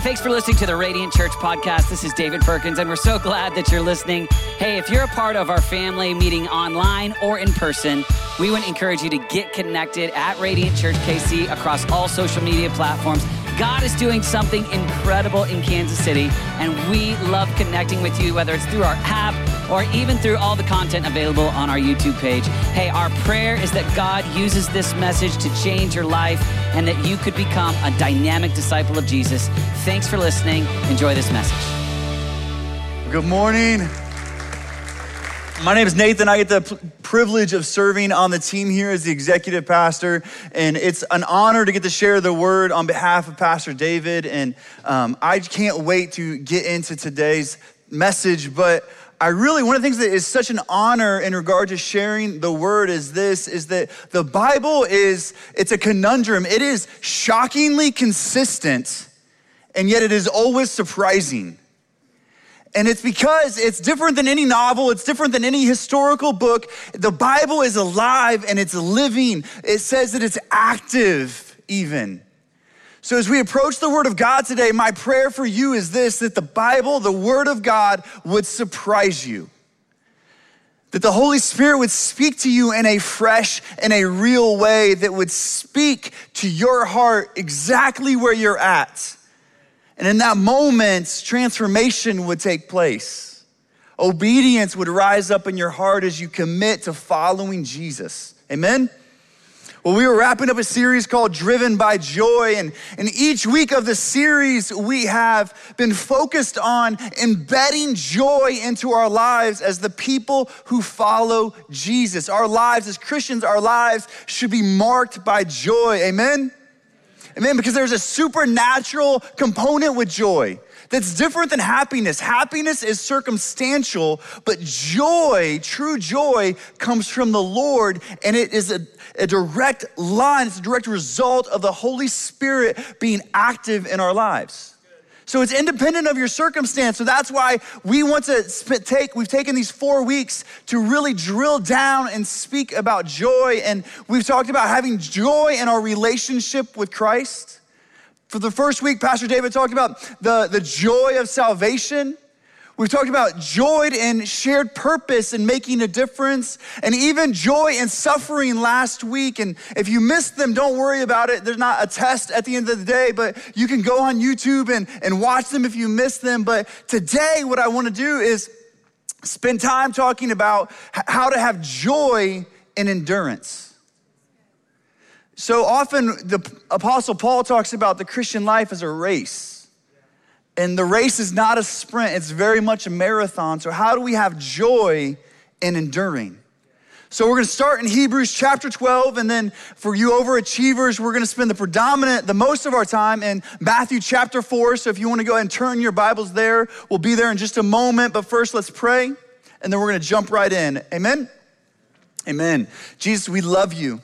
thanks for listening to the Radiant Church podcast. This is David Perkins, and we're so glad that you're listening. Hey, if you're a part of our family meeting online or in person, we would encourage you to get connected at Radiant Church KC across all social media platforms. God is doing something incredible in Kansas City, and we love connecting with you, whether it's through our app or even through all the content available on our YouTube page. Hey, our prayer is that God uses this message to change your life and that you could become a dynamic disciple of Jesus. Thanks for listening. Enjoy this message. Good morning. My name is Nathan. I get the privilege of serving on the team here as the executive pastor, and it's an honor to get to share the word on behalf of Pastor David. And um, I can't wait to get into today's message, but I really, one of the things that is such an honor in regard to sharing the word is this, is that the Bible is, it's a conundrum. It is shockingly consistent, and yet it is always surprising. And it's because it's different than any novel, it's different than any historical book. The Bible is alive and it's living. It says that it's active, even. So, as we approach the Word of God today, my prayer for you is this that the Bible, the Word of God, would surprise you. That the Holy Spirit would speak to you in a fresh and a real way that would speak to your heart exactly where you're at. And in that moment, transformation would take place. Obedience would rise up in your heart as you commit to following Jesus. Amen? Well, we were wrapping up a series called Driven by Joy, and, and each week of the series, we have been focused on embedding joy into our lives as the people who follow Jesus. Our lives as Christians, our lives should be marked by joy. Amen? Amen, because there's a supernatural component with joy that's different than happiness. Happiness is circumstantial, but joy, true joy, comes from the Lord, and it is a a direct line, it's a direct result of the Holy Spirit being active in our lives. So it's independent of your circumstance. So that's why we want to take, we've taken these four weeks to really drill down and speak about joy. And we've talked about having joy in our relationship with Christ. For the first week, Pastor David talked about the, the joy of salvation. We've talked about joy and shared purpose and making a difference, and even joy and suffering last week. And if you missed them, don't worry about it. There's not a test at the end of the day, but you can go on YouTube and, and watch them if you missed them. But today, what I want to do is spend time talking about how to have joy and endurance. So often, the Apostle Paul talks about the Christian life as a race. And the race is not a sprint, it's very much a marathon. So, how do we have joy in enduring? So, we're gonna start in Hebrews chapter 12, and then for you overachievers, we're gonna spend the predominant, the most of our time in Matthew chapter 4. So, if you wanna go ahead and turn your Bibles there, we'll be there in just a moment. But first, let's pray, and then we're gonna jump right in. Amen? Amen. Jesus, we love you.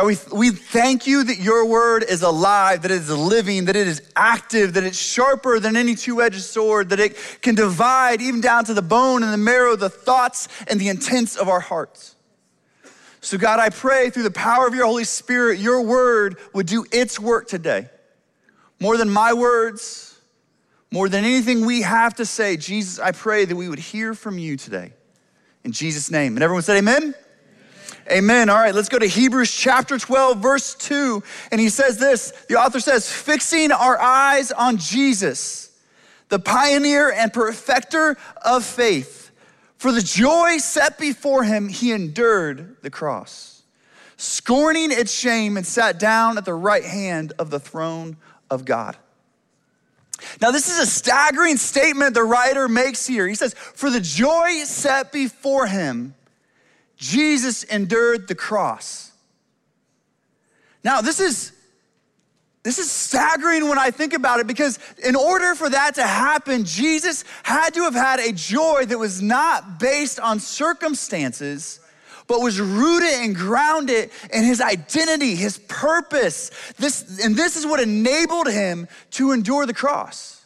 God, we, we thank you that your word is alive, that it is living, that it is active, that it's sharper than any two edged sword, that it can divide even down to the bone and the marrow, the thoughts and the intents of our hearts. So, God, I pray through the power of your Holy Spirit, your word would do its work today. More than my words, more than anything we have to say, Jesus, I pray that we would hear from you today. In Jesus' name. And everyone said, Amen. Amen. All right, let's go to Hebrews chapter 12, verse 2. And he says this the author says, fixing our eyes on Jesus, the pioneer and perfecter of faith. For the joy set before him, he endured the cross, scorning its shame, and sat down at the right hand of the throne of God. Now, this is a staggering statement the writer makes here. He says, For the joy set before him, Jesus endured the cross. Now, this is this is staggering when I think about it because in order for that to happen, Jesus had to have had a joy that was not based on circumstances, but was rooted and grounded in his identity, his purpose. This, and this is what enabled him to endure the cross.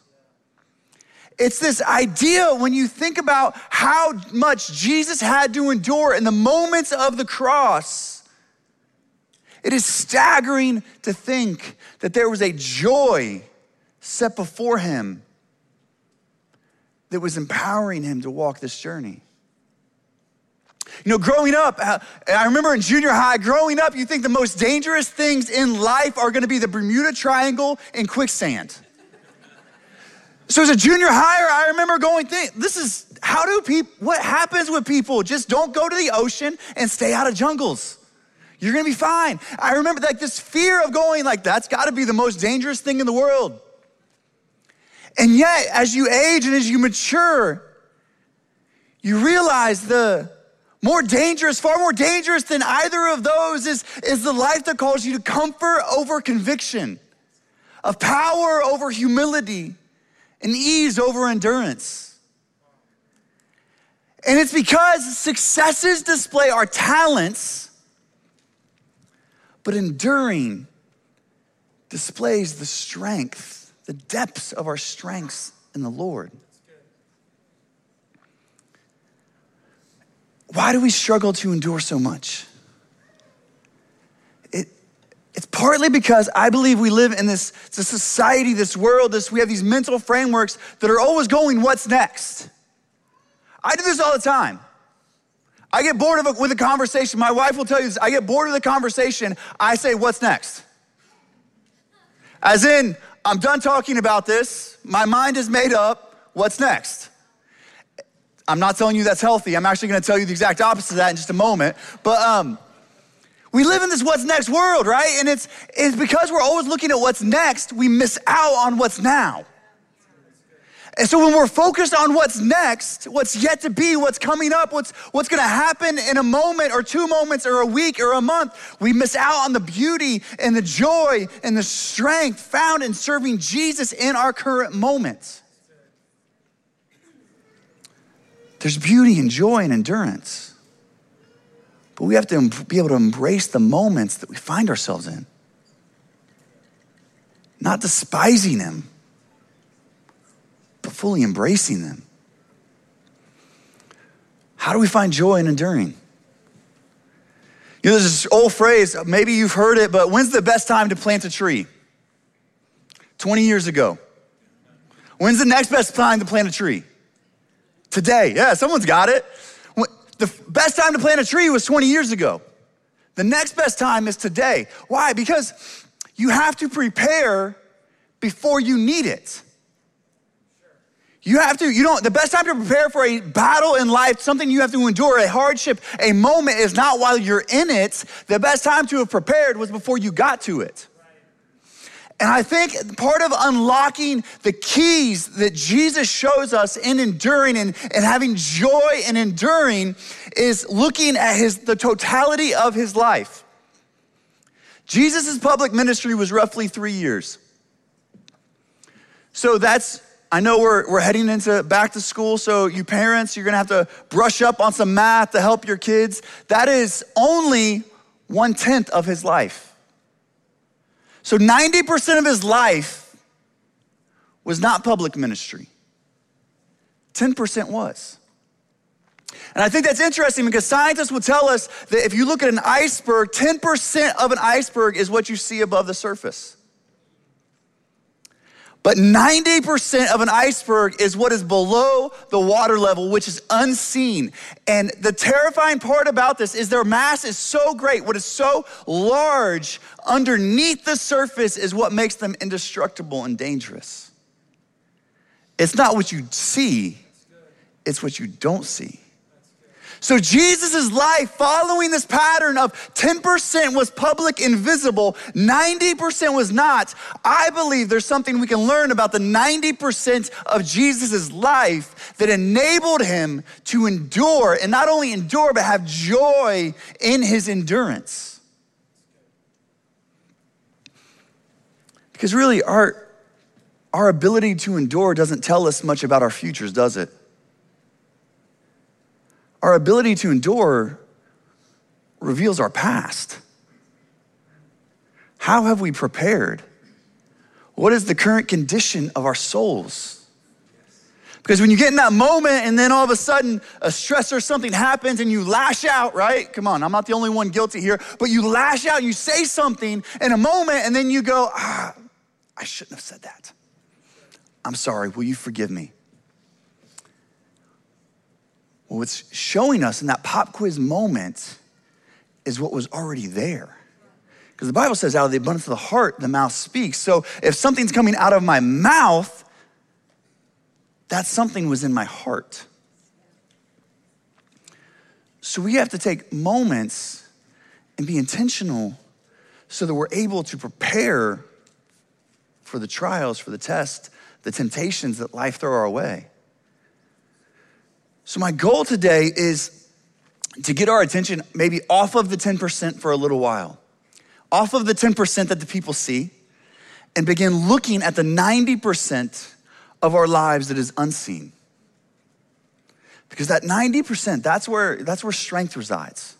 It's this idea when you think about how much Jesus had to endure in the moments of the cross. It is staggering to think that there was a joy set before him that was empowering him to walk this journey. You know, growing up, uh, I remember in junior high, growing up, you think the most dangerous things in life are gonna be the Bermuda Triangle and quicksand. So as a junior higher, I remember going, this is, how do people, what happens with people? Just don't go to the ocean and stay out of jungles. You're gonna be fine. I remember like this fear of going like, that's gotta be the most dangerous thing in the world. And yet, as you age and as you mature, you realize the more dangerous, far more dangerous than either of those is, is the life that calls you to comfort over conviction, of power over humility, and ease over endurance. And it's because successes display our talents, but enduring displays the strength, the depths of our strengths in the Lord. Why do we struggle to endure so much? It, it's partly because I believe we live in this, this society, this world, this, we have these mental frameworks that are always going, what's next? I do this all the time. I get bored of a, with a conversation. My wife will tell you this. I get bored of the conversation. I say, what's next? As in, I'm done talking about this. My mind is made up. What's next? I'm not telling you that's healthy. I'm actually going to tell you the exact opposite of that in just a moment. But um, we live in this what's next world, right? And it's, it's because we're always looking at what's next, we miss out on what's now. And so when we're focused on what's next, what's yet to be, what's coming up, what's, what's gonna happen in a moment or two moments or a week or a month, we miss out on the beauty and the joy and the strength found in serving Jesus in our current moments. There's beauty and joy and endurance. But we have to be able to embrace the moments that we find ourselves in, not despising them, but fully embracing them. How do we find joy in enduring? You know, there's this old phrase, maybe you've heard it, but when's the best time to plant a tree? 20 years ago. When's the next best time to plant a tree? Today. Yeah, someone's got it. The best time to plant a tree was 20 years ago. The next best time is today. Why? Because you have to prepare before you need it. You have to, you don't, the best time to prepare for a battle in life, something you have to endure, a hardship, a moment is not while you're in it. The best time to have prepared was before you got to it. And I think part of unlocking the keys that Jesus shows us in enduring and, and having joy in enduring is looking at his, the totality of his life. Jesus' public ministry was roughly three years. So that's, I know we're, we're heading into back to school, so you parents, you're gonna have to brush up on some math to help your kids. That is only one tenth of his life. So 90% of his life was not public ministry, 10% was. And I think that's interesting because scientists will tell us that if you look at an iceberg, 10% of an iceberg is what you see above the surface. But 90% of an iceberg is what is below the water level, which is unseen. And the terrifying part about this is their mass is so great. What is so large underneath the surface is what makes them indestructible and dangerous. It's not what you see, it's what you don't see. So Jesus' life following this pattern of 10% was public and visible, 90% was not. I believe there's something we can learn about the 90% of Jesus' life that enabled him to endure and not only endure, but have joy in his endurance. Because really, our, our ability to endure doesn't tell us much about our futures, does it? Our ability to endure reveals our past. How have we prepared? What is the current condition of our souls? Because when you get in that moment and then all of a sudden a stress or something happens and you lash out, right? Come on, I'm not the only one guilty here, but you lash out, you say something in a moment and then you go, ah, I shouldn't have said that. I'm sorry, will you forgive me? Well, what's showing us in that pop quiz moment is what was already there. Because the Bible says, out of the abundance of the heart, the mouth speaks. So if something's coming out of my mouth, that something was in my heart. So we have to take moments and be intentional so that we're able to prepare for the trials, for the test, the temptations that life throw our way. So my goal today is to get our attention maybe off of the 10% for a little while, off of the 10% that the people see, and begin looking at the 90% of our lives that is unseen. Because that 90%, that's where, that's where strength resides.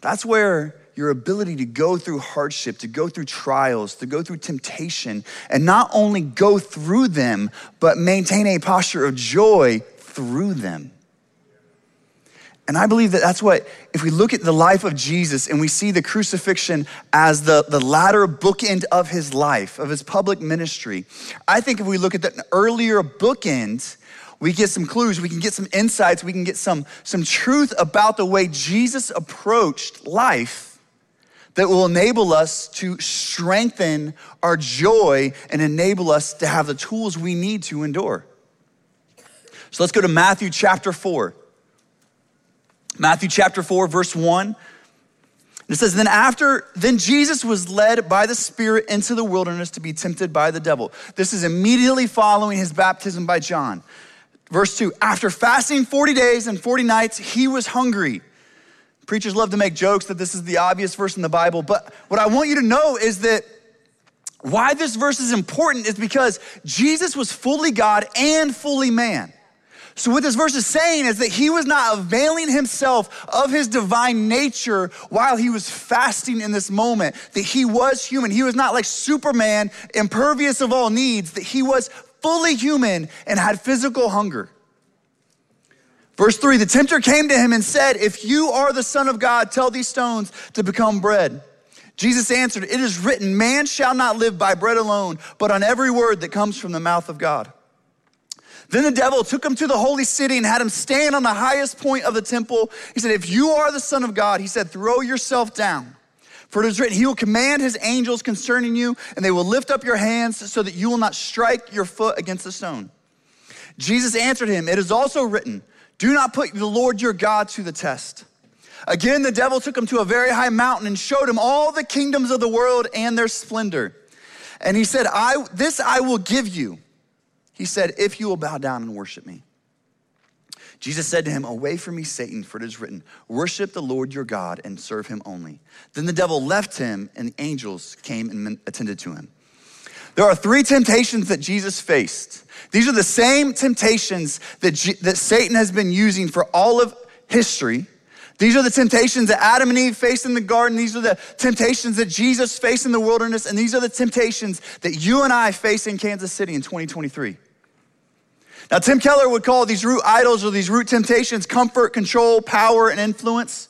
That's where your ability to go through hardship, to go through trials, to go through temptation, and not only go through them, but maintain a posture of joy through them. And I believe that that's what, if we look at the life of Jesus and we see the crucifixion as the, the latter bookend of his life, of his public ministry, I think if we look at the earlier bookend, we get some clues, we can get some insights, we can get some, some truth about the way Jesus approached life that will enable us to strengthen our joy and enable us to have the tools we need to endure. So let's go to Matthew chapter 4. Matthew chapter 4, verse 1. It says, Then after, then Jesus was led by the Spirit into the wilderness to be tempted by the devil. This is immediately following his baptism by John. Verse 2 After fasting 40 days and 40 nights, he was hungry. Preachers love to make jokes that this is the obvious verse in the Bible, but what I want you to know is that why this verse is important is because Jesus was fully God and fully man. So, what this verse is saying is that he was not availing himself of his divine nature while he was fasting in this moment, that he was human. He was not like Superman, impervious of all needs, that he was fully human and had physical hunger. Verse three the tempter came to him and said, If you are the Son of God, tell these stones to become bread. Jesus answered, It is written, Man shall not live by bread alone, but on every word that comes from the mouth of God. Then the devil took him to the holy city and had him stand on the highest point of the temple. He said, If you are the Son of God, he said, throw yourself down. For it is written, He will command His angels concerning you, and they will lift up your hands so that you will not strike your foot against a stone. Jesus answered him, It is also written, Do not put the Lord your God to the test. Again, the devil took him to a very high mountain and showed him all the kingdoms of the world and their splendor. And he said, I, This I will give you he said, If you will bow down and worship me. Jesus said to him, Away from me, Satan, for it is written, Worship the Lord your God and serve him only. Then the devil left him, and the angels came and attended to him. There are three temptations that Jesus faced. These are the same temptations that, G- that Satan has been using for all of history. These are the temptations that Adam and Eve faced in the garden. These are the temptations that Jesus faced in the wilderness. And these are the temptations that you and I face in Kansas City in 2023. Now, Tim Keller would call these root idols or these root temptations comfort, control, power, and influence.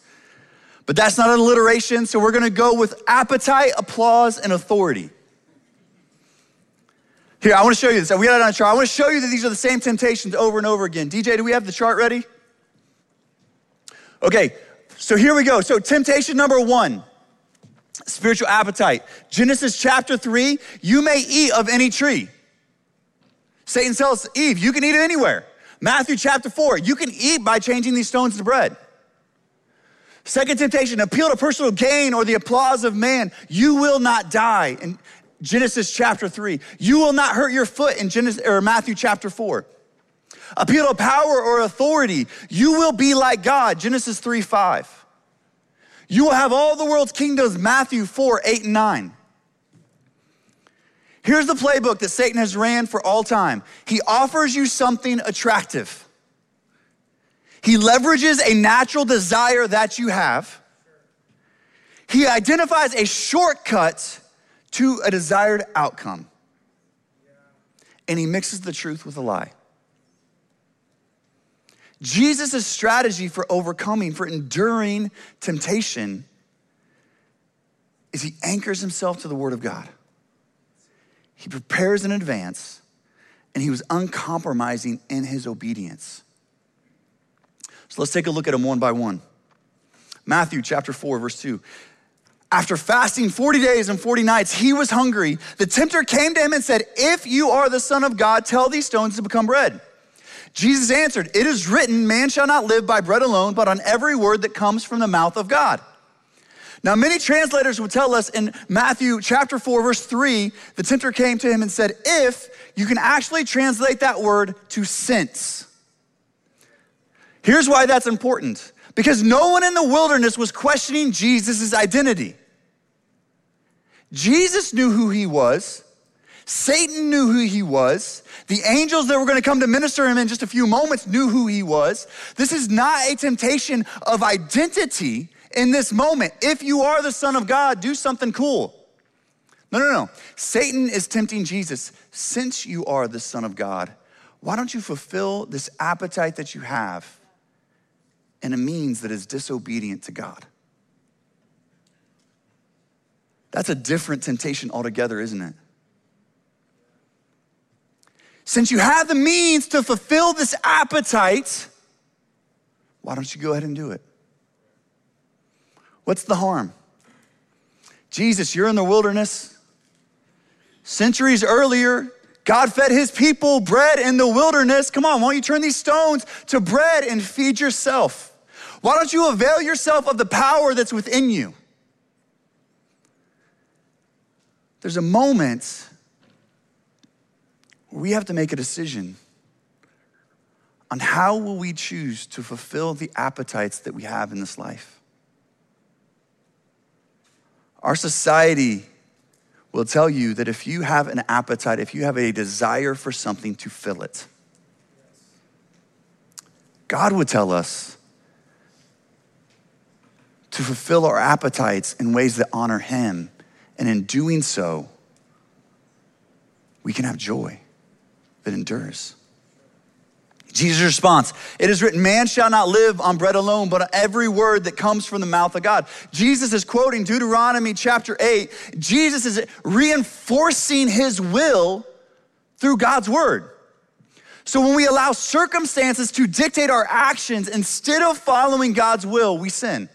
But that's not an alliteration, so we're gonna go with appetite, applause, and authority. Here, I wanna show you this. We got it on a chart. I wanna show you that these are the same temptations over and over again. DJ, do we have the chart ready? Okay, so here we go. So, temptation number one spiritual appetite. Genesis chapter three, you may eat of any tree. Satan tells Eve, you can eat it anywhere. Matthew chapter 4, you can eat by changing these stones to bread. Second temptation, appeal to personal gain or the applause of man. You will not die in Genesis chapter 3. You will not hurt your foot in Genesis or Matthew chapter 4. Appeal to power or authority. You will be like God, Genesis 3 5. You will have all the world's kingdoms, Matthew 4 8 and 9. Here's the playbook that Satan has ran for all time he offers you something attractive. He leverages a natural desire that you have. He identifies a shortcut to a desired outcome. And he mixes the truth with a lie. Jesus' strategy for overcoming, for enduring temptation, is he anchors himself to the Word of God. he prepares in advance, and he was uncompromising in his obedience. So let's take a look at them one by one. Matthew chapter 4, verse 2. After fasting 40 days and 40 nights, he was hungry. The tempter came to him and said, If you are the Son of God, tell these stones to become bread. Jesus answered, It is written, man shall not live by bread alone, but on every word that comes from the mouth of God. Now, many translators would tell us in Matthew chapter 4, verse 3, the tempter came to him and said, If you can actually translate that word to since. Here's why that's important because no one in the wilderness was questioning Jesus' identity. Jesus knew who he was. Satan knew who he was. The angels that were going to come to minister him in just a few moments knew who he was. This is not a temptation of identity in this moment. If you are the Son of God, do something cool. No, no, no. Satan is tempting Jesus. Since you are the Son of God, why don't you fulfill this appetite that you have in a means that is disobedient to God? That's a different temptation altogether, isn't it? Since you have the means to fulfill this appetite, why don't you go ahead and do it? What's the harm? Jesus, you're in the wilderness. Centuries earlier, God fed his people bread in the wilderness. Come on, why don't you turn these stones to bread and feed yourself? Why don't you avail yourself of the power that's within you? There's a moment where we have to make a decision on how will we choose to fulfill the appetites that we have in this life. Our society will tell you that if you have an appetite, if you have a desire for something, to fill it. God would tell us to fulfill our appetites in ways that honor Him. And in doing so, we can have joy that endures. Jesus' response, it is written, man shall not live on bread alone, but on every word that comes from the mouth of God. Jesus is quoting Deuteronomy chapter 8. Jesus is reinforcing his will through God's word. So when we allow circumstances to dictate our actions instead of following God's will, we sin.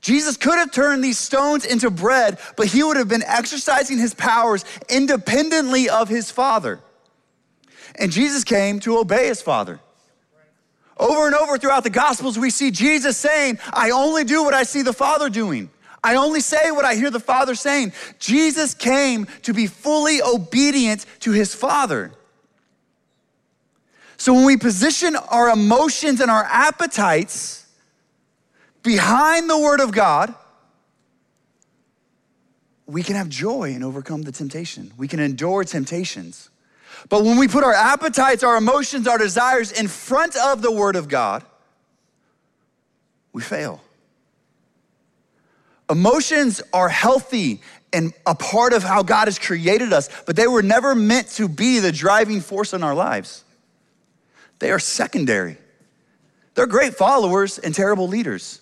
Jesus could have turned these stones into bread, but he would have been exercising his powers independently of his Father. And Jesus came to obey his Father. Over and over throughout the Gospels, we see Jesus saying, I only do what I see the Father doing. I only say what I hear the Father saying. Jesus came to be fully obedient to his Father. So when we position our emotions and our appetites behind the Word of God, we can have joy and overcome the temptation. We can endure temptations. But when we put our appetites, our emotions, our desires in front of the Word of God, we fail. Emotions are healthy and a part of how God has created us, but they were never meant to be the driving force in our lives. They are secondary. They're great followers and terrible leaders.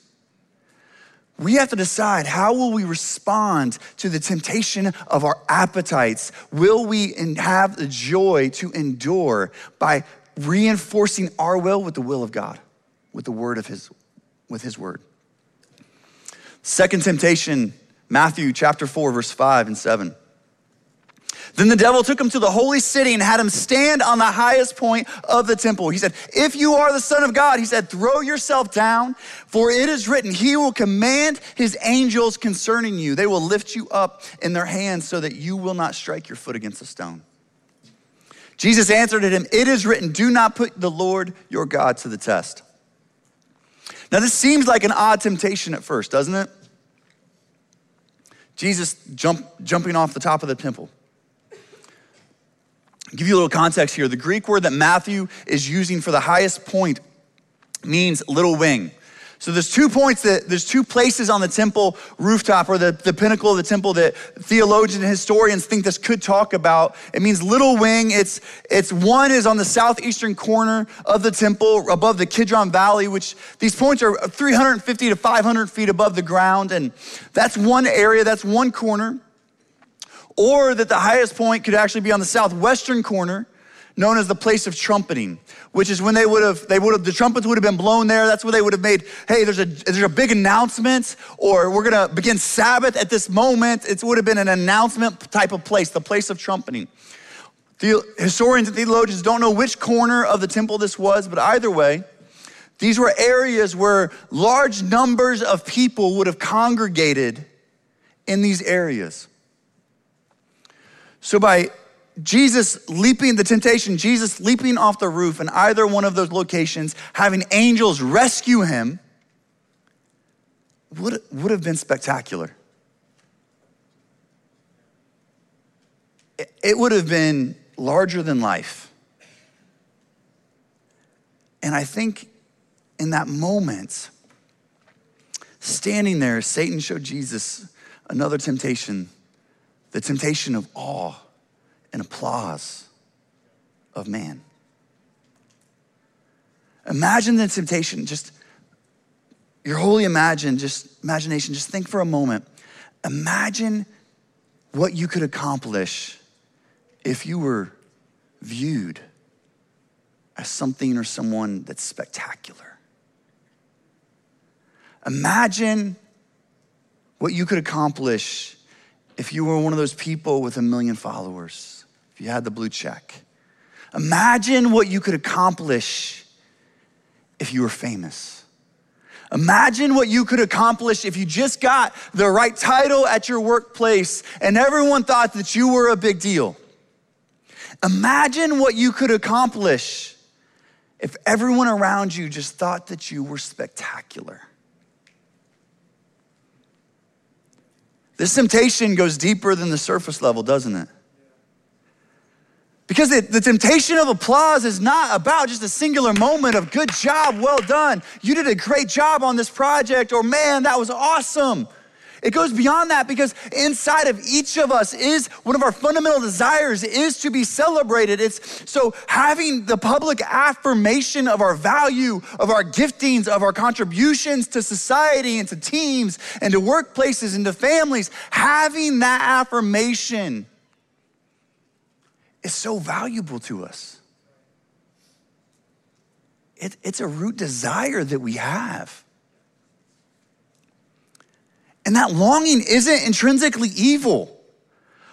We have to decide how will we respond to the temptation of our appetites? Will we have the joy to endure by reinforcing our will with the will of God, with the word of his with his word? Second temptation, Matthew chapter 4 verse 5 and 7. Then the devil took him to the holy city and had him stand on the highest point of the temple. He said, If you are the Son of God, he said, throw yourself down, for it is written, He will command His angels concerning you. They will lift you up in their hands so that you will not strike your foot against a stone. Jesus answered him, It is written, Do not put the Lord your God to the test. Now, this seems like an odd temptation at first, doesn't it? Jesus jump, jumping off the top of the temple give you a little context here. The Greek word that Matthew is using for the highest point means little wing. So there's two points that there's two places on the temple rooftop or the, the pinnacle of the temple that theologians and historians think this could talk about. It means little wing. It's it's one is on the southeastern corner of the temple above the Kidron Valley, which these points are 350 to 500 feet above the ground. And that's one area, that's one corner. Or that the highest point could actually be on the southwestern corner, known as the place of trumpeting, which is when they would have, they would have, the trumpets would have been blown there. That's where they would have made, hey, there's a, there's a big announcement, or we're gonna begin Sabbath at this moment. It would have been an announcement type of place, the place of trumpeting. The historians and theologians don't know which corner of the temple this was, but either way, these were areas where large numbers of people would have congregated in these areas. So, by Jesus leaping the temptation, Jesus leaping off the roof in either one of those locations, having angels rescue him, would, would have been spectacular. It, it would have been larger than life. And I think in that moment, standing there, Satan showed Jesus another temptation the temptation of awe and applause of man. Imagine the temptation, just your wholly imagine, just imagination, just think for a moment. Imagine what you could accomplish if you were viewed as something or someone that's spectacular. Imagine what you could accomplish if you were one of those people with a million followers, if you had the blue check. Imagine what you could accomplish if you were famous. Imagine what you could accomplish if you just got the right title at your workplace and everyone thought that you were a big deal. Imagine what you could accomplish if everyone around you just thought that you were spectacular. This temptation goes deeper than the surface level, doesn't it? Because the, temptation of applause is not about just a singular moment of good job, well done. You did a great job on this project, or man, that was awesome. It goes beyond that because inside of each of us is one of our fundamental desires is to be celebrated. It's so having the public affirmation of our value, of our giftings, of our contributions to society and to teams and to workplaces and to families, having that affirmation is so valuable to us. It, it's a root desire that we have. And that longing isn't intrinsically evil.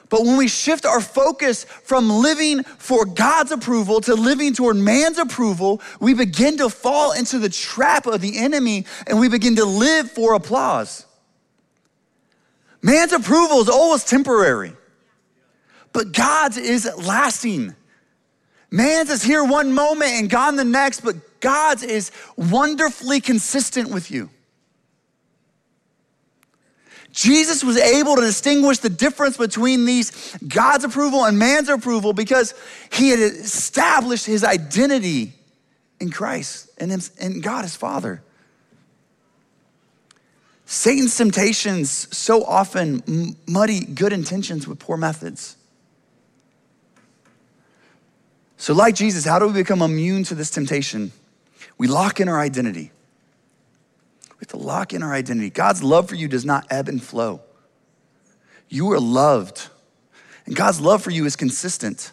But when we shift our focus from living for God's approval to living toward man's approval, we begin to fall into the trap of the enemy and we begin to live for applause. Man's approval is always temporary, but God's is lasting. Man's is here one moment and gone the next, but God's is wonderfully consistent with you. Jesus was able to distinguish the difference between these God's approval and man's approval because he had established his identity in Christ and in God his Father. Satan's temptations so often muddy good intentions with poor methods. So, like Jesus, how do we become immune to this temptation? We lock in our identity have to lock in our identity. God's love for you does not ebb and flow. You are loved, and God's love for you is consistent.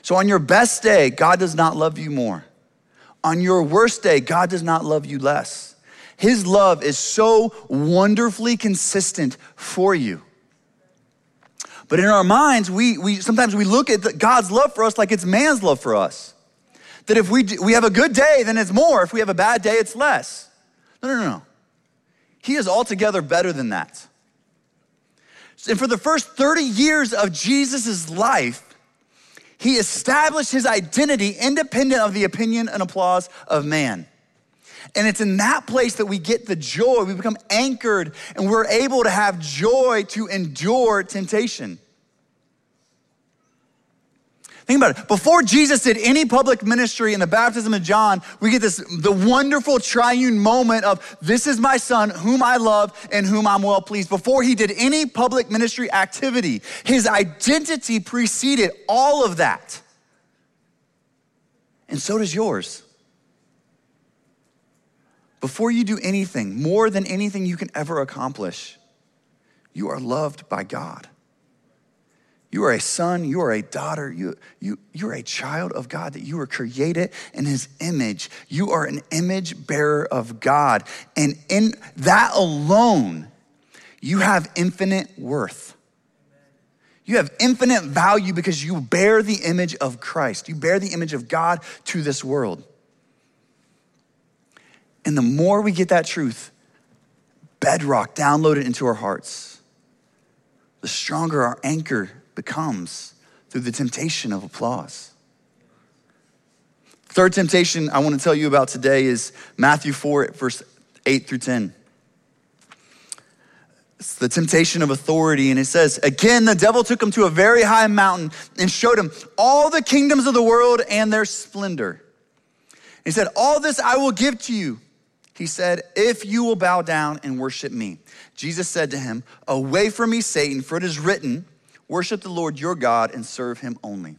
So, on your best day, God does not love you more. On your worst day, God does not love you less. His love is so wonderfully consistent for you. But in our minds, we, we sometimes we look at the, God's love for us like it's man's love for us. That if we, we have a good day, then it's more. If we have a bad day, it's less. No, no, no. He is altogether better than that. And for the first 30 years of Jesus' life, he established his identity independent of the opinion and applause of man. And it's in that place that we get the joy. We become anchored and we're able to have joy to endure temptation. Think about it. Before Jesus did any public ministry in the baptism of John, we get this the wonderful triune moment of this is my son whom I love and whom I'm well pleased. Before he did any public ministry activity, his identity preceded all of that. And so does yours. Before you do anything, more than anything you can ever accomplish, you are loved by God. You are a son, you are a daughter, you, you, you're a child of God, that you were created in his image. You are an image bearer of God. And in that alone, you have infinite worth. You have infinite value because you bear the image of Christ. You bear the image of God to this world. And the more we get that truth, bedrock, downloaded into our hearts, the stronger our anchor becomes through the temptation of applause. Third temptation I want to tell you about today is Matthew 4, verse 8 through 10. It's the temptation of authority. And it says, Again, the devil took him to a very high mountain and showed him all the kingdoms of the world and their splendor. He said, All this I will give to you. He said, If you will bow down and worship me. Jesus said to him, Away from me, Satan, for it is written, Worship the Lord your God and serve him only.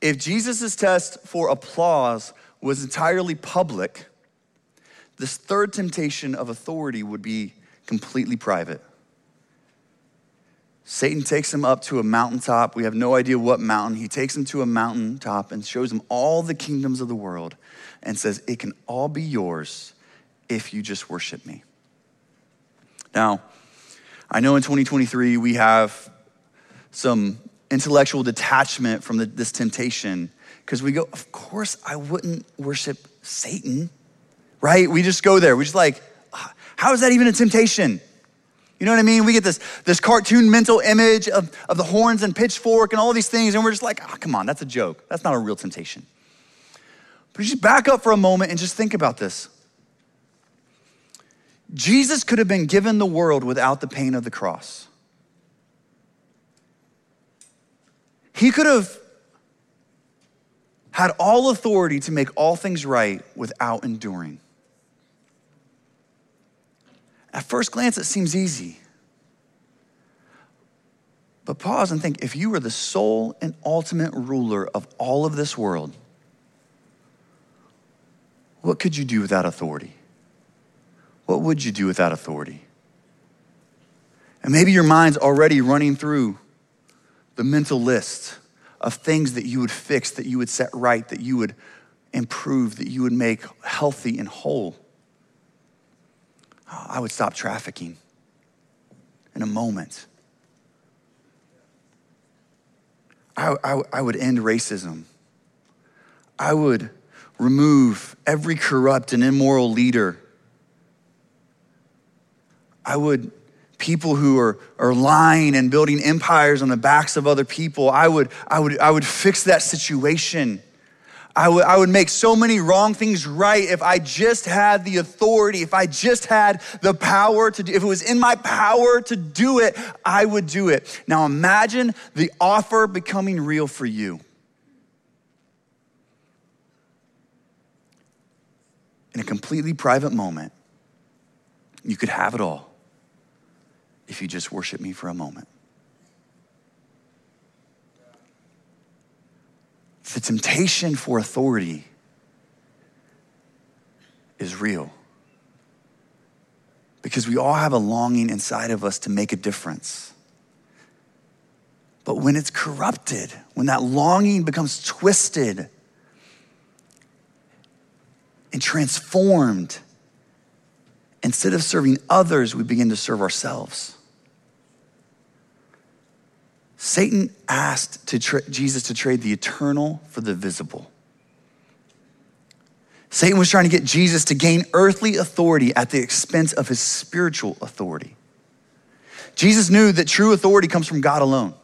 If Jesus' test for applause was entirely public, this third temptation of authority would be completely private. Satan takes him up to a mountaintop. We have no idea what mountain. He takes him to a mountaintop and shows him all the kingdoms of the world and says, It can all be yours if you just worship me. Now, I know in 2023 we have some intellectual detachment from the, this temptation because we go, of course, I wouldn't worship Satan, right? We just go there. We just like, how is that even a temptation? You know what I mean? We get this, this cartoon mental image of, of the horns and pitchfork and all these things, and we're just like, oh, come on, that's a joke. That's not a real temptation. But just back up for a moment and just think about this. Jesus could have been given the world without the pain of the cross. He could have had all authority to make all things right without enduring. At first glance, it seems easy. But pause and think if you were the sole and ultimate ruler of all of this world, what could you do without authority? What would you do without authority? And maybe your mind's already running through the mental list of things that you would fix, that you would set right, that you would improve, that you would make healthy and whole. Oh, I would stop trafficking in a moment. I, I, I would end racism. I would remove every corrupt and immoral leader I would, people who are, are lying and building empires on the backs of other people, I would, I would, I would fix that situation. I would, I would make so many wrong things right if I just had the authority, if I just had the power to do, if it was in my power to do it, I would do it. Now imagine the offer becoming real for you. In a completely private moment, you could have it all if you just worship me for a moment. The temptation for authority is real because we all have a longing inside of us to make a difference. But when it's corrupted, when that longing becomes twisted and transformed, instead of serving others, we begin to serve ourselves. Satan asked to tra- Jesus to trade the eternal for the visible. Satan was trying to get Jesus to gain earthly authority at the expense of his spiritual authority. Jesus knew that true authority comes from God alone.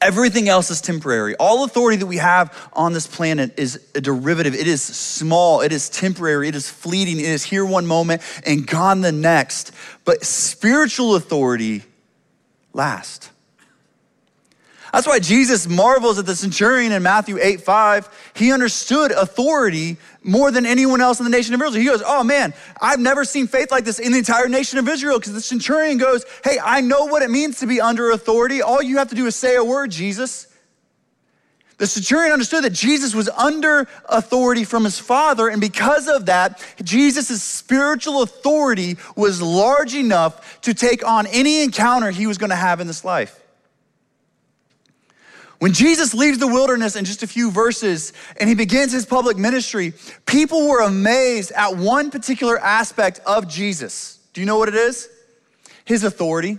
Everything else is temporary. All authority that we have on this planet is a derivative. It is small, it is temporary, it is fleeting, it is here one moment and gone the next. But spiritual authority last. That's why Jesus marvels at the centurion in Matthew 8 5. He understood authority more than anyone else in the nation of Israel. He goes, Oh man, I've never seen faith like this in the entire nation of Israel. Because the centurion goes, Hey, I know what it means to be under authority. All you have to do is say a word, Jesus. The centurion understood that Jesus was under authority from his father, and because of that, Jesus' spiritual authority was large enough to take on any encounter he was going to have in this life. When Jesus leaves the wilderness in just a few verses and he begins his public ministry, people were amazed at one particular aspect of Jesus. Do you know what it is? His authority.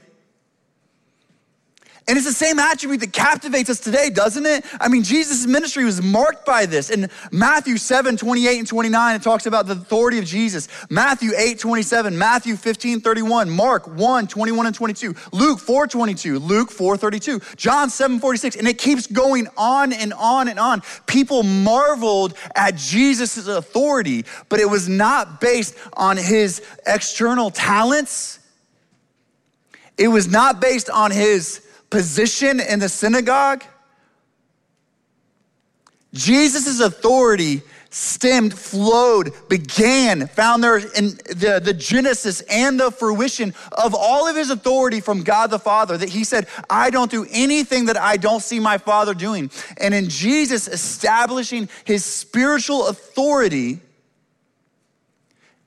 And it's the same attribute that captivates us today, doesn't it? I mean, Jesus' ministry was marked by this. In Matthew 7, 28 and 29, it talks about the authority of Jesus. Matthew 8, 27, Matthew 15, 31, Mark 1, 21 and 22, Luke 4, 22, Luke 4, 32, John 7, 46, and it keeps going on and on and on. People marveled at Jesus' authority, but it was not based on his external talents. It was not based on his position in the synagogue, Jesus' authority stemmed, flowed, began, found there in the, the genesis and the fruition of all of his authority from God the Father. That he said, I don't do anything that I don't see my Father doing. And in Jesus establishing his spiritual authority,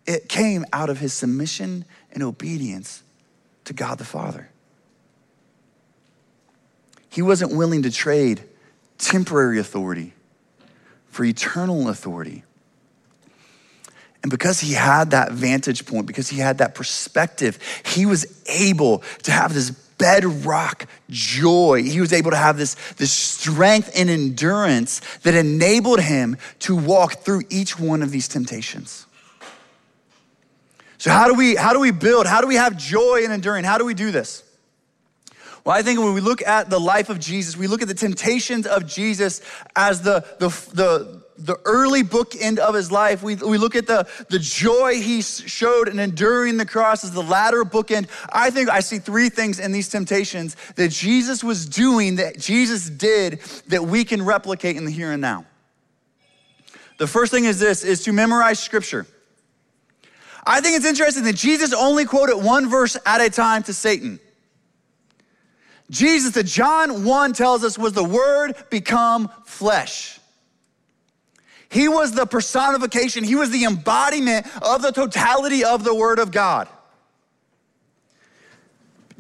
it came out of his submission and obedience to God the Father. He wasn't willing to trade temporary authority for eternal authority. And because he had that vantage point, because he had that perspective, he was able to have this bedrock joy. He was able to have this, this strength and endurance that enabled him to walk through each one of these temptations. So, how do we, how do we build? How do we have joy and enduring? How do we do this? Well, I think when we look at the life of Jesus, we look at the temptations of Jesus as the, the, the, the early bookend of his life. We, we look at the, the joy he showed in enduring the cross as the latter bookend. I think I see three things in these temptations that Jesus was doing, that Jesus did, that we can replicate in the here and now. The first thing is this, is to memorize scripture. I think it's interesting that Jesus only quoted one verse at a time to Satan. Jesus that John 1 tells us was the word become flesh. He was the personification, he was the embodiment of the totality of the word of God.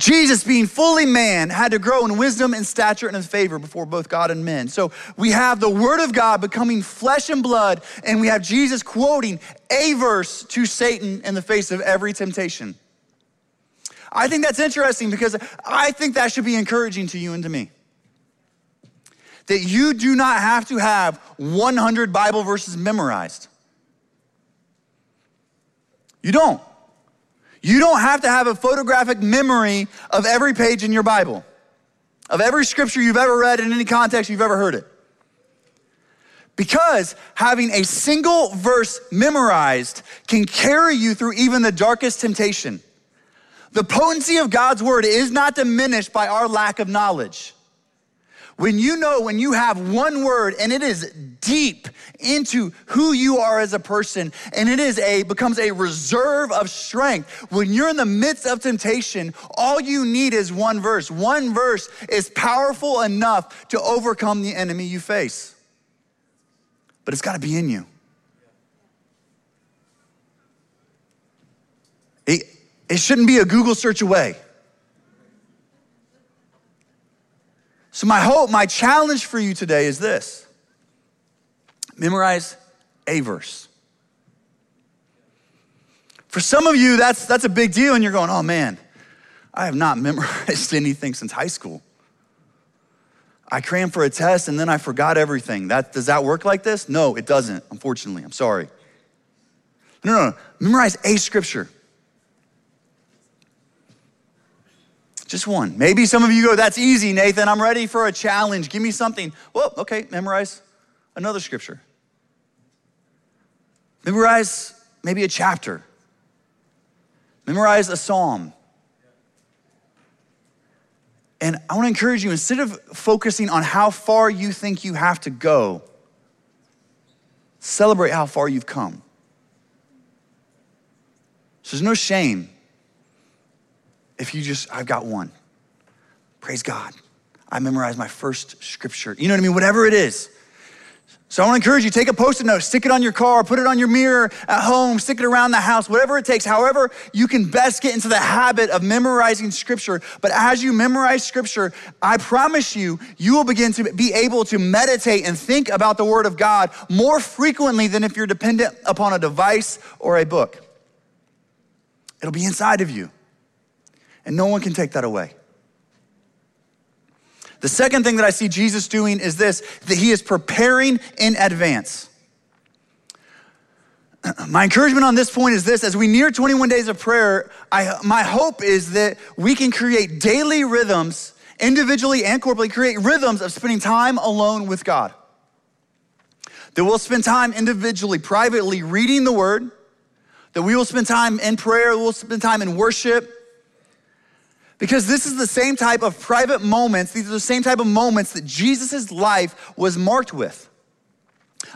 Jesus, being fully man, had to grow in wisdom and stature and in favor before both God and men. So we have the Word of God becoming flesh and blood, and we have Jesus quoting a verse to Satan in the face of every temptation. I think that's interesting because I think that should be encouraging to you and to me. That you do not have to have 100 Bible verses memorized. You don't. You don't have to have a photographic memory of every page in your Bible, of every scripture you've ever read in any context you've ever heard it. Because having a single verse memorized can carry you through even the darkest temptation. The potency of God's word is not diminished by our lack of knowledge. When you know, when you have one word and it is deep into who you are as a person and it is a becomes a reserve of strength. When you're in the midst of temptation, all you need is one verse. One verse is powerful enough to overcome the enemy you face. But it's got to be in you. It, shouldn't be a Google search away. So, my hope, my challenge for you today is this memorize a verse. For some of you, that's, that's a big deal, and you're going, oh man, I have not memorized anything since high school. I crammed for a test and then I forgot everything. That, does that work like this? No, it doesn't, unfortunately. I'm sorry. No, no, no. Memorize a scripture. Just one. Maybe some of you go, that's easy, Nathan. I'm ready for a challenge. Give me something. Well, okay, memorize another scripture. Memorize maybe a chapter. Memorize a psalm. And I want to encourage you instead of focusing on how far you think you have to go, celebrate how far you've come. So there's no shame if you just, I've got one. Praise God. I memorized my first scripture. You know what I mean? Whatever it is. So I want to encourage you take a post it note, stick it on your car, put it on your mirror at home, stick it around the house, whatever it takes, however you can best get into the habit of memorizing scripture. But as you memorize scripture, I promise you, you will begin to be able to meditate and think about the word of God more frequently than if you're dependent upon a device or a book. It'll be inside of you, and no one can take that away. The second thing that I see Jesus doing is this that he is preparing in advance. My encouragement on this point is this as we near 21 days of prayer, I, my hope is that we can create daily rhythms, individually and corporately, create rhythms of spending time alone with God. That we'll spend time individually, privately reading the word, that we will spend time in prayer, we'll spend time in worship, because this is the same type of private moments, these are the same type of moments that Jesus' life was marked with.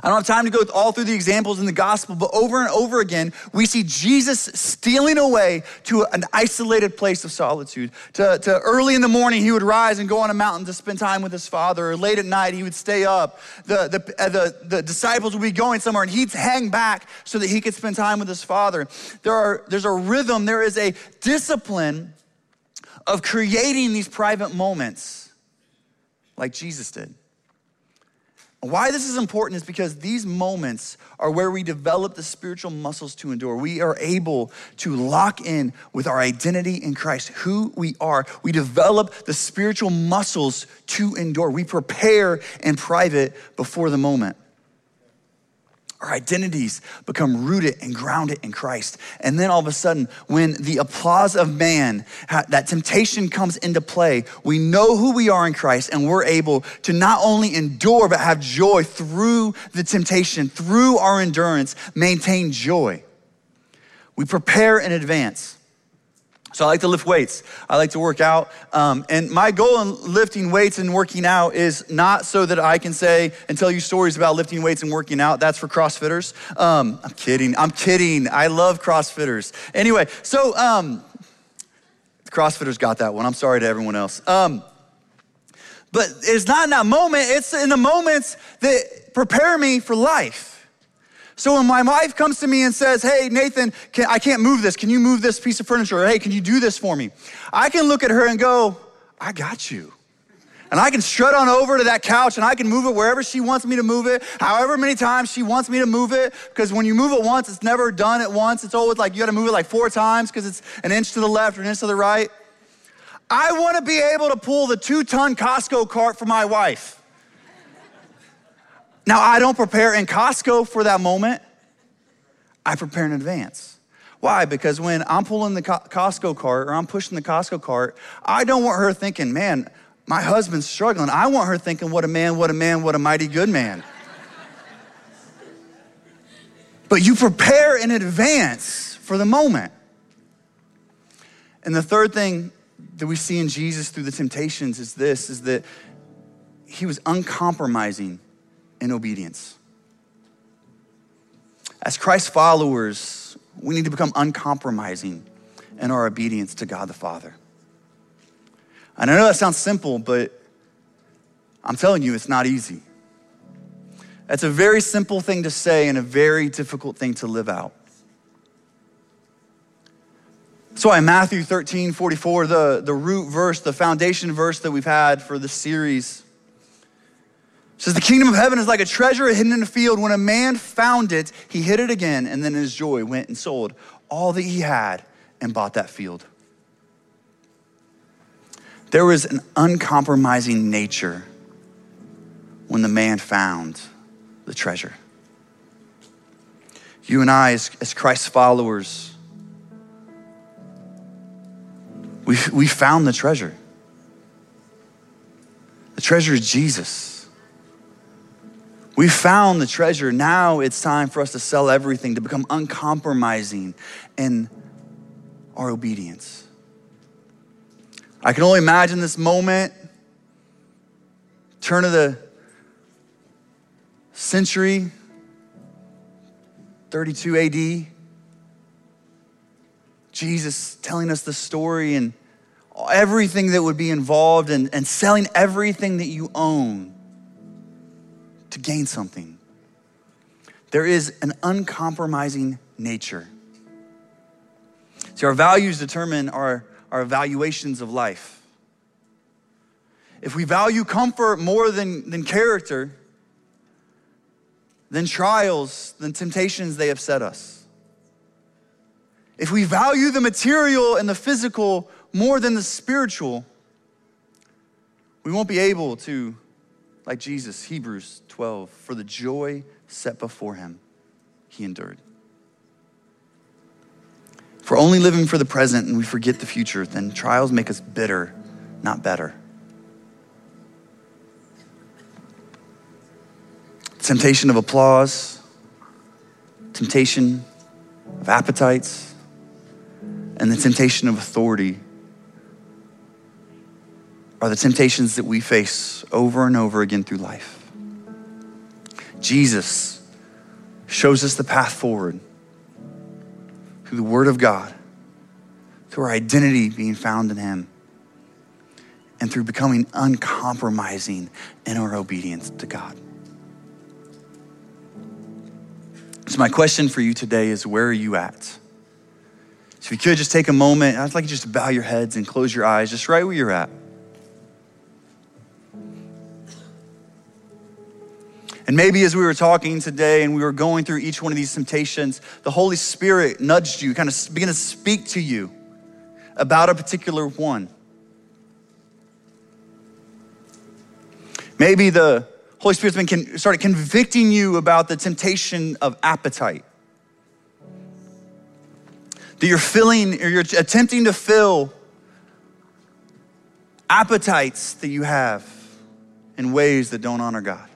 I don't have time to go all through the examples in the gospel, but over and over again, we see Jesus stealing away to an isolated place of solitude. To, to, early in the morning, he would rise and go on a mountain to spend time with his father, or late at night, he would stay up. The, the, uh, the, the disciples would be going somewhere, and he'd hang back so that he could spend time with his father. There are, there's a rhythm, there is a discipline of creating these private moments like Jesus did. Why this is important is because these moments are where we develop the spiritual muscles to endure. We are able to lock in with our identity in Christ, who we are. We develop the spiritual muscles to endure. We prepare in private before the moment. Our identities become rooted and grounded in Christ. And then all of a sudden, when the applause of man, that temptation comes into play, we know who we are in Christ and we're able to not only endure, but have joy through the temptation, through our endurance, maintain joy. We prepare in advance. So I like to lift weights. I like to work out. Um, and my goal in lifting weights and working out is not so that I can say and tell you stories about lifting weights and working out. That's for CrossFitters. Um, I'm kidding. I'm kidding. I love CrossFitters. Anyway, so um, CrossFitters got that one. I'm sorry to everyone else. Um, but it's not in that moment, it's in the moments that prepare me for life. So when my wife comes to me and says, Hey, Nathan, can, I can't move this. Can you move this piece of furniture? Or hey, can you do this for me? I can look at her and go, I got you. And I can strut on over to that couch and I can move it wherever she wants me to move it, however many times she wants me to move it. Because when you move it once, it's never done at once. It's always like you gotta move it like four times because it's an inch to the left or an inch to the right. I wanna be able to pull the two ton Costco cart for my wife. Now, I don't prepare in Costco for that moment, I prepare in advance. Why? Because when I'm pulling the Costco cart or I'm pushing the Costco cart, I don't want her thinking, man, my husband's struggling. I want her thinking, what a man, what a man, what a mighty good man. but you prepare in advance for the moment. And the third thing that we see in Jesus through the temptations is this is that he was uncompromising in obedience. As Christ followers, we need to become uncompromising in our obedience to God the Father. And I know that sounds simple, but I'm telling you, it's not easy. That's a very simple thing to say and a very difficult thing to live out. So in Matthew 13, 44, the, the root verse, the foundation verse that we've had for this series, it says, The kingdom of heaven is like a treasure hidden in a field. When a man found it, he hid it again, and then in his joy went and sold all that he had and bought that field. There was an uncompromising nature when the man found the treasure. You and I, as, as Christ's followers, we, we found the treasure. The treasure is Jesus. We found the treasure. Now it's time for us to sell everything, to become uncompromising in our obedience. I can only imagine this moment, turn of the century, 32 AD. Jesus telling us the story and everything that would be involved in, and selling everything that you own to gain something. There is an uncompromising nature. See, our values determine our, our evaluations of life. If we value comfort more than, than character, then trials, then temptations they upset us. If we value the material and the physical more than the spiritual, we won't be able to, like Jesus, Hebrews 12, for the joy set before him, he endured. If we're only living for the present and we forget the future, then trials make us bitter, not better. Temptation of applause, temptation of appetites, and the temptation of authority are the temptations that we face over and over again through life. Jesus shows us the path forward through the Word of God, through our identity being found in Him, and through becoming uncompromising in our obedience to God. So, my question for you today is where are you at? So, if you could just take a moment, I'd like you just to bow your heads and close your eyes, just right where you're at. And maybe as we were talking today and we were going through each one of these temptations, the Holy Spirit nudged you, kind of began to speak to you about a particular one. Maybe the Holy Spirit's been con- started convicting you about the temptation of appetite. That you're filling or you're attempting to fill appetites that you have in ways that don't honor God.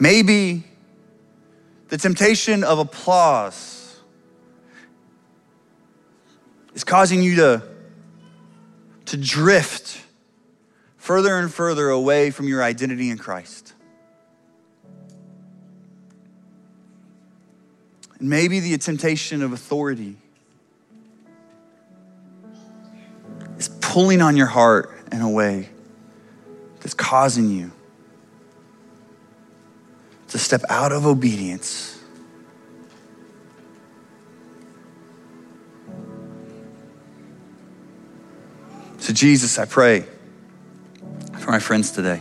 Maybe the temptation of applause is causing you to, to drift further and further away from your identity in Christ. And maybe the temptation of authority is pulling on your heart in a way that's causing you to step out of obedience. So, Jesus, I pray for my friends today.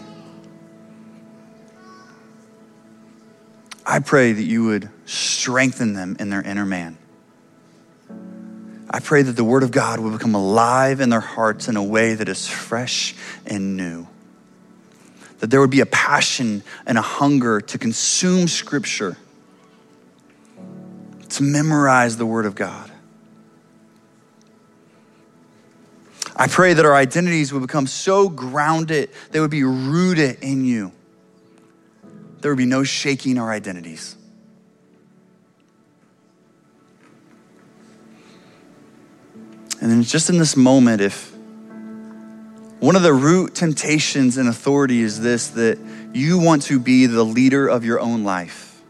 I pray that you would strengthen them in their inner man. I pray that the Word of God will become alive in their hearts in a way that is fresh and new that there would be a passion and a hunger to consume Scripture, to memorize the Word of God. I pray that our identities would become so grounded, they would be rooted in you. There would be no shaking our identities. And then just in this moment, if one of the root temptations in authority is this that you want to be the leader of your own life.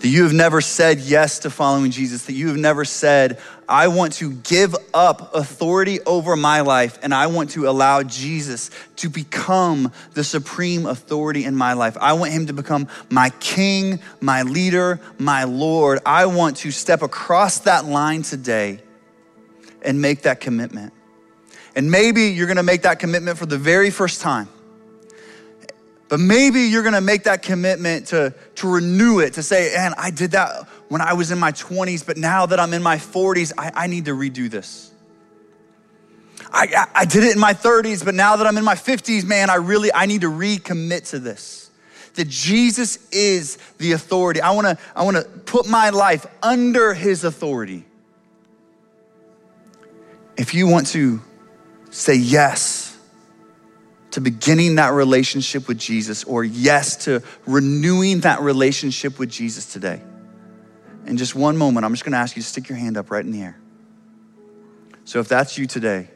That you have never said yes to following Jesus, that you have never said, I want to give up authority over my life and I want to allow Jesus to become the supreme authority in my life. I want him to become my king, my leader, my Lord. I want to step across that line today and make that commitment. And maybe you're gonna make that commitment for the very first time. But maybe you're gonna make that commitment to, to renew it, to say, man, I did that when I was in my 20s, but now that I'm in my 40s, I, I need to redo this. I, I did it in my 30s, but now that I'm in my 50s, man, I really, I need to recommit to this. That Jesus is the authority. I wanna, I wanna put my life under his authority if you want to say yes to beginning that relationship with Jesus or yes to renewing that relationship with Jesus today, in just one moment, I'm just gonna ask you to stick your hand up right in the air. So if that's you today,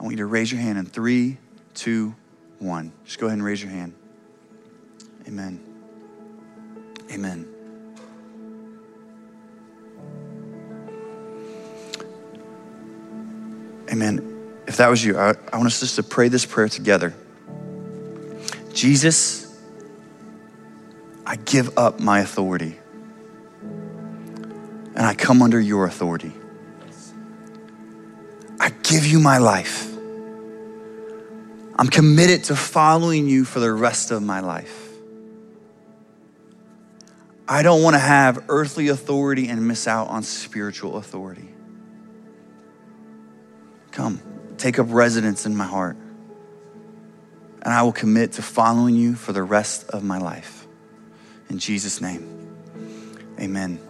I want you to raise your hand in three, two, one. Just go ahead and raise your hand. Amen. Amen. Amen. If that was you, I, I want us just to pray this prayer together. Jesus, I give up my authority and I come under your authority. I give you my life. I'm committed to following you for the rest of my life. I don't want to have earthly authority and miss out on spiritual authority. Come, take up residence in my heart, and I will commit to following you for the rest of my life. In Jesus' name, amen.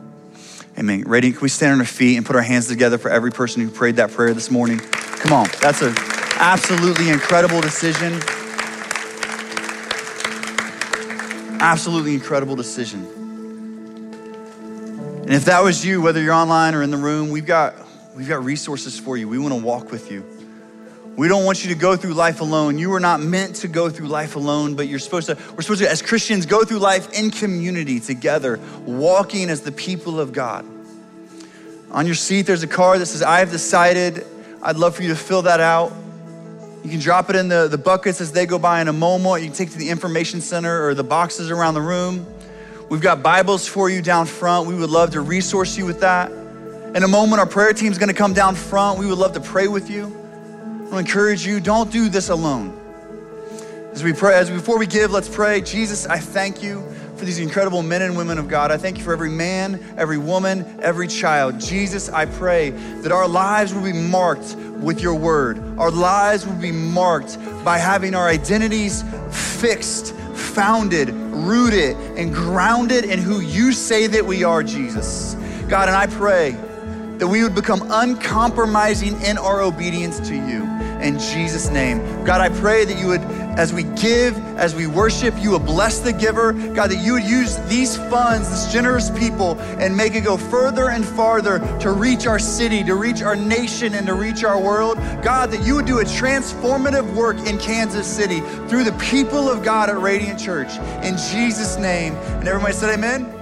Amen. Ready? Can we stand on our feet and put our hands together for every person who prayed that prayer this morning? Come on, that's an absolutely incredible decision. Absolutely incredible decision. And if that was you, whether you're online or in the room, we've got We've got resources for you. We want to walk with you. We don't want you to go through life alone. You were not meant to go through life alone, but you're supposed to, we're supposed to, as Christians, go through life in community together, walking as the people of God. On your seat, there's a card that says, I have decided. I'd love for you to fill that out. You can drop it in the, the buckets as they go by in a moment. You can take it to the information center or the boxes around the room. We've got Bibles for you down front. We would love to resource you with that. In a moment, our prayer team is going to come down front. We would love to pray with you. I encourage you, don't do this alone. As we pray, as before we give, let's pray. Jesus, I thank you for these incredible men and women of God. I thank you for every man, every woman, every child. Jesus, I pray that our lives will be marked with your word. Our lives will be marked by having our identities fixed, founded, rooted, and grounded in who you say that we are, Jesus. God, and I pray that we would become uncompromising in our obedience to you. In Jesus' name. God, I pray that you would, as we give, as we worship, you would bless the giver. God, that you would use these funds, this generous people, and make it go further and farther to reach our city, to reach our nation, and to reach our world. God, that you would do a transformative work in Kansas City through the people of God at Radiant Church. In Jesus' name. And everybody said, Amen.